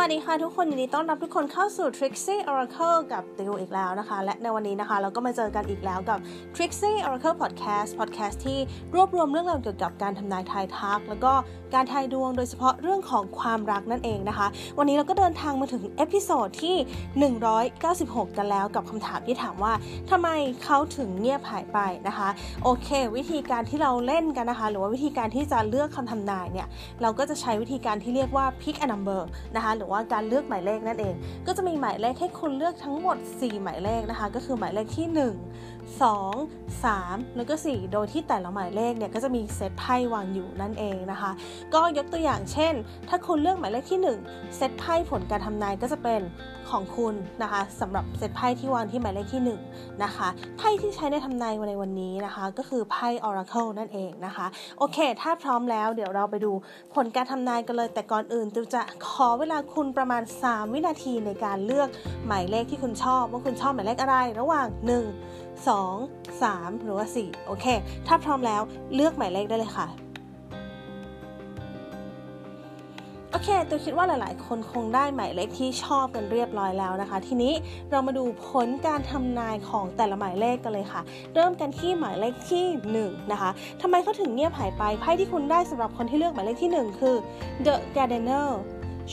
วัสดีค่ะทุกคนยินดีต้อนรับทุกคนเข้าสู่ Trixie Oracle กับติวอีกแล้วนะคะ และในวันนี้นะคะเราก็มาเจอกันอีกแล้วกับ Trixie Oracle Podcast Podcast ที่รวบรวมเรื่องราวเกี่ยวกับการทำนายทายทัก แล้วก็การทายดวงโดยเฉพาะเรื่องของความรักนั่นเองนะคะ วันนี้เราก็เดินทางมาถึง episode ที่ 196 กันแล้วกับคำถามที่ถามว่าทำไมเขาถึงเงียบหายไปนะคะ โอเค วิธีการที่เราเล่นกันนะคะ หรือว่าวิธีการที่จะเลือกคำทำนายเนี่ยเราก็จะใช้วิธีการที่เรียกว่า pick a number นะคะหรือว่าการเลือกหมายเลขนั่นเอง ก็จะมีหมายเลขให้คุณเลือกทั้งหมด 4 หมายเลขนะคะ ก็คือหมายเลขที่ 1 2 3 แล้วก็ 4 โดยที่แต่ละหมายเลขเนี่ยก็จะมีเซตไพ่วางอยู่นั่นเองนะคะ ก็ยกตัวอย่างเช่น ถ้าคุณเลือกหมายเลขที่ 1 เซตไพ่ผลการทำนายก็จะเป็นของคุณนะคะสำหรับเซตไพ่ที่วางที่หมายเลขที่1นะคะไพ่ที่ใช้ในทำนายในวันนี้นะคะ ก็คือไพ่ Oracle นั่นเองนะคะ โอเค ถ้าพร้อมแล้วเดี๋ยวเราไปดูผลการทำนายกันเลยแต่ก่อนอื่นติวจะขอเวลาคุณประมาณ 3 วินาทีในการเลือกหมายเลขที่คุณชอบ ว่าคุณชอบหมายเลขอะไรระหว่าง 1 2 3 หรือว่า 4 โอเค ถ้าพร้อมแล้วเลือกหมายเลขได้เลยค่ะโอเค ตัวคิดว่าหลาย ๆ คนคงได้หมายเลขที่ชอบกันเรียบร้อยแล้วนะคะ ทีนี้เรามาดูผลการทำนายของแต่ละหมายเลขกันเลยค่ะ เริ่มกันที่หมายเลขที่ 1 นะคะทำไมเขาถึงเงียบหายไป ไพ่ที่คุณได้สำหรับคนที่เลือกหมายเลขที่ 1 คือ The Gardener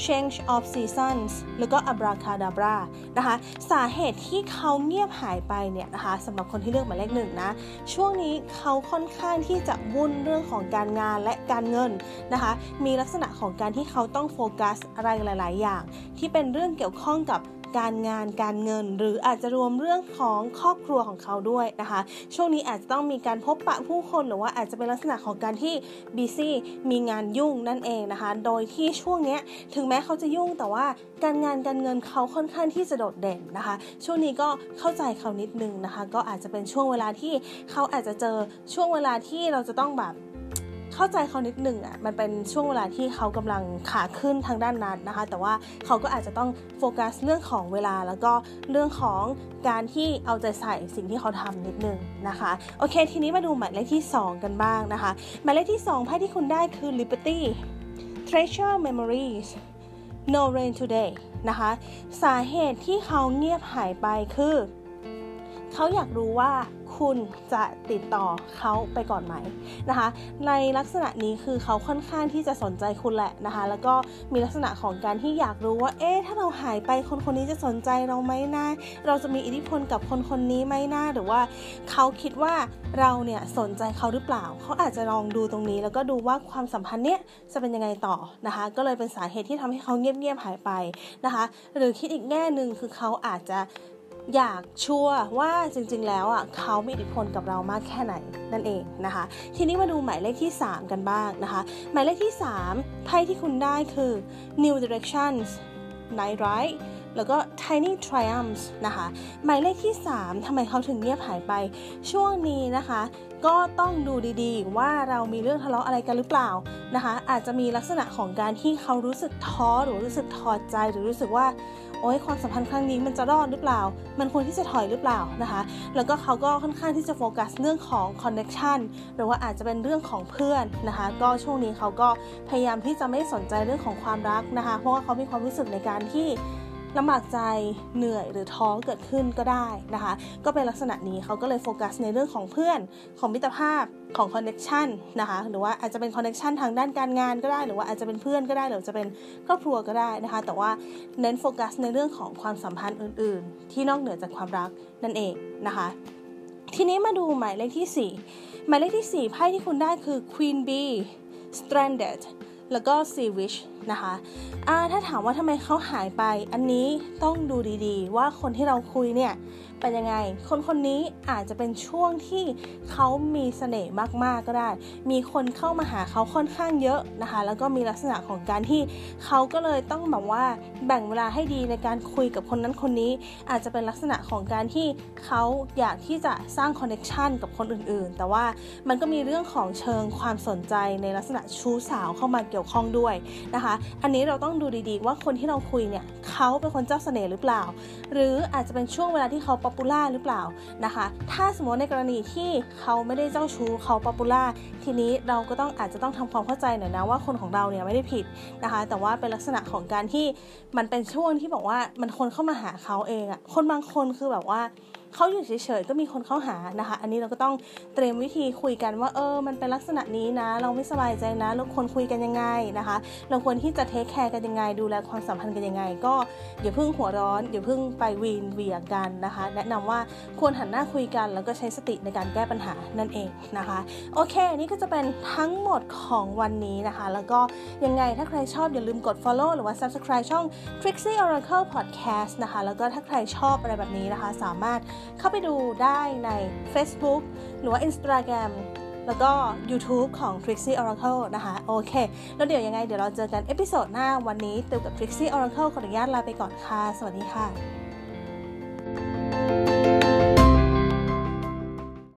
change of seasons แล้วก็ abracadabra นะคะ สาเหตุที่เขาเงียบหายไปเนี่ยนะคะสำหรับคนที่เลือกหมายเลขหนึ่งนะ ช่วงนี้เขาค่อนข้างที่จะวุ่นเรื่องของการงานและการเงินนะคะ มีลักษณะของการที่เขาต้องโฟกัสอะไรหลาย ๆ อย่าง ที่เป็นเรื่องเกี่ยวข้องกับ การงานการเงิน หรืออาจจะรวมเรื่องของครอบครัวของเขาด้วยนะคะ ช่วงนี้อาจจะต้องมีการพบปะผู้คนหรือว่าอาจจะเป็นลักษณะของการที่บีซี่มีงานยุ่งนั่นเองนะคะ โดยที่ช่วงนี้ถึงแม้เขาจะยุ่งแต่ว่าการงานการเงินเขาค่อนข้างที่จะโดดเด่นนะคะ ช่วงนี้ก็เข้าใจเขานิดนึงนะคะ ก็อาจจะเป็นช่วงเวลาที่เขาอาจจะเจอช่วงเวลาที่เราจะต้องแบบ เข้าใจเขานิดหนึ่งอะมันเป็นช่วงเวลาที่เขากำลังขาขึ้นทางด้านนั้นนะคะ แต่ว่าเขาก็อาจจะต้องโฟกัสเรื่องของเวลาแล้วก็เรื่องของการที่เอาใจใส่สิ่งที่เขาทำนิดนึงนะคะโอเค ทีนี้มาดูหมายเลขที่ 2 กันบ้างนะคะ หมายเลขที่ 2ไพ่ที่คุณได้คือ Liberty Treasure Memories No Rain Today นะคะ สาเหตุที่เขาเงียบหายไปคือ เขาอยากรู้ว่าคุณจะติดต่อเขาไปก่อนไหมนะคะ ในลักษณะนี้คือเขาค่อนข้างที่จะสนใจคุณแหละนะคะ แล้วก็มีลักษณะของการที่อยากรู้ว่า เอ๊ะ ถ้าเราหายไปคนคนนี้จะสนใจเราไหมนะ เราจะมีอิทธิพลกับคนคนนี้ไหมนะหรือว่าเขาคิดว่าเราเนี่ยสนใจเขาหรือเปล่า เขาอาจจะลองดูตรงนี้ แล้วก็ดูว่าความสัมพันธ์เนี้ยจะเป็นยังไงต่อนะคะ ก็เลยเป็นสาเหตุที่ทำให้เขาเงียบๆหายไปนะคะ หรือคิดอีกแง่หนึ่งคือเขาอาจจะ อยากชัวร์ว่าจริงๆ แล้วอะเขามีอิทธิพลกับเรามากแค่ไหนนั่นเองนะคะ ทีนี้มาดูหมายเลขที่ 3 กันบ้างนะคะ หมายเลขที่ 3 ไพ่ที่คุณได้คือ New Directions Night Ride แล้วก็ Tiny Triumphs นะคะ หมายเลขที่ 3ทำไมเขาถึงเงียบหายไป ช่วงนี้นะคะ ก็ต้องดูดีๆ ว่าเรามีเรื่องทะเลาะอะไรกันหรือเปล่านะคะ อาจจะมีลักษณะของการที่เขารู้สึกท้อหรือรู้สึกถอดใจหรือรู้สึกว่าโอ้ยความสัมพันธ์ครั้งนี้มันจะรอดหรือเปล่า มันควรที่จะถอยหรือเปล่านะคะ แล้วก็เขาก็ค่อนข้างที่จะโฟกัสเรื่องของ connection หรือว่าอาจจะเป็นเรื่องของเพื่อนนะคะ ก็ช่วงนี้เขาก็พยายามที่จะไม่สนใจเรื่องของความรักนะคะ เพราะว่าเขามีความรู้สึกในการที่ ลำบากใจเหนื่อยหรือท้อเกิดขึ้นก็ได้นะคะ ก็เป็นลักษณะนี้เขาก็เลยโฟกัสในเรื่องของเพื่อนของมิตรภาพของ connection นะคะหรือว่าอาจจะเป็น connection ทางด้านการงานก็ได้ หรือว่าอาจจะเป็นเพื่อนก็ได้หรือจะเป็นครอบครัวก็ได้นะคะ แต่ว่าเน้นโฟกัสในเรื่องของความสัมพันธ์อื่น ๆ ที่นอกเหนือจากความรักนั่นเองนะคะ ทีนี้มาดูหมายเลขที่ 4 หมายเลขที่ 4ไพ่ที่คุณได้คือ Queen Bee Stranded แล้วก็ซีวิชนะคะะถ้าถามว่าทำไมเขาหายไป อันนี้ต้องดูดีๆ ว่าคนที่เราคุยเนี่ยเป็นยังไง คนคนนี้อาจจะเป็นช่วงที่เขามีเสน่ห์มากๆก็ได้ มีคนเข้ามาหาเขาค่อนข้างเยอะนะคะ แล้วก็มีลักษณะของการที่เขาก็เลยต้องแบบว่าแบ่งเวลาให้ดีในการคุยกับคนนั้นคนนี้ อาจจะเป็นลักษณะของการที่เขาอยากที่จะสร้าง connection กับคนอื่นๆ แต่ว่ามันก็มีเรื่องของเชิงความสนใจในลักษณะชู้สาวเข้ามาเกี่ยวข้องด้วยนะคะ อันนี้เราต้องดูดีๆ ว่าคนที่เราคุยเนี่ยเขาเป็นคนเจ้าเสน่ห์หรือเปล่า หรืออาจจะเป็นช่วงเวลาที่เขา popular หรือเปล่านะคะ ถ้าสมมติในกรณีที่เขาไม่ได้เจ้าชู้เขา popular ทีนี้เราก็ต้องอาจจะต้องทำความเข้าใจหน่อยนะว่าคนของเราเนี่ยไม่ได้ผิดนะคะ แต่ว่าเป็นลักษณะของการที่มันเป็นช่วงที่บอกว่ามันคนเข้ามาหาเขาเองอะคนบางคนคือแบบว่า เขาอยู่เฉยๆก็มีคนเข้าหานะคะ อันนี้เราก็ต้องเตรียมวิธีคุยกันว่าเออ มันเป็นลักษณะนี้นะ เราไม่สบายใจนะเราควรคุยกันยังไงนะคะ เราควรที่จะ take care กันยังไง ดูแลความสัมพันธ์กันยังไง ก็อย่าเพิ่งหัวร้อนอย่าเพิ่งไปวีนเวียกันนะคะ แนะนำว่าควรหันหน้าคุยกัน แล้วก็ใช้สติในการแก้ปัญหานั่นเองนะคะ โอเค นี่ก็จะเป็นทั้งหมดของวันนี้นะคะ แล้วก็ยังไงถ้าใครชอบอย่าลืมกด follow หรือว่า subscribe ช่อง Trixie Oracle Podcast นะคะ แล้วก็ถ้าใครชอบอะไรแบบนี้นะคะ สามารถเข้าไปดูได้ใน Facebook หรือว่า Instagram แล้วก็ YouTube ของ Trixie Oracle นะคะ โอเค แล้วเดี๋ยวยังไง เดี๋ยวเราเจอกัน episode หน้าวันนี้ติวกับ Trixie Oracle ขออนุญาตลาไปก่อนค่ะ สวัสดีค่ะ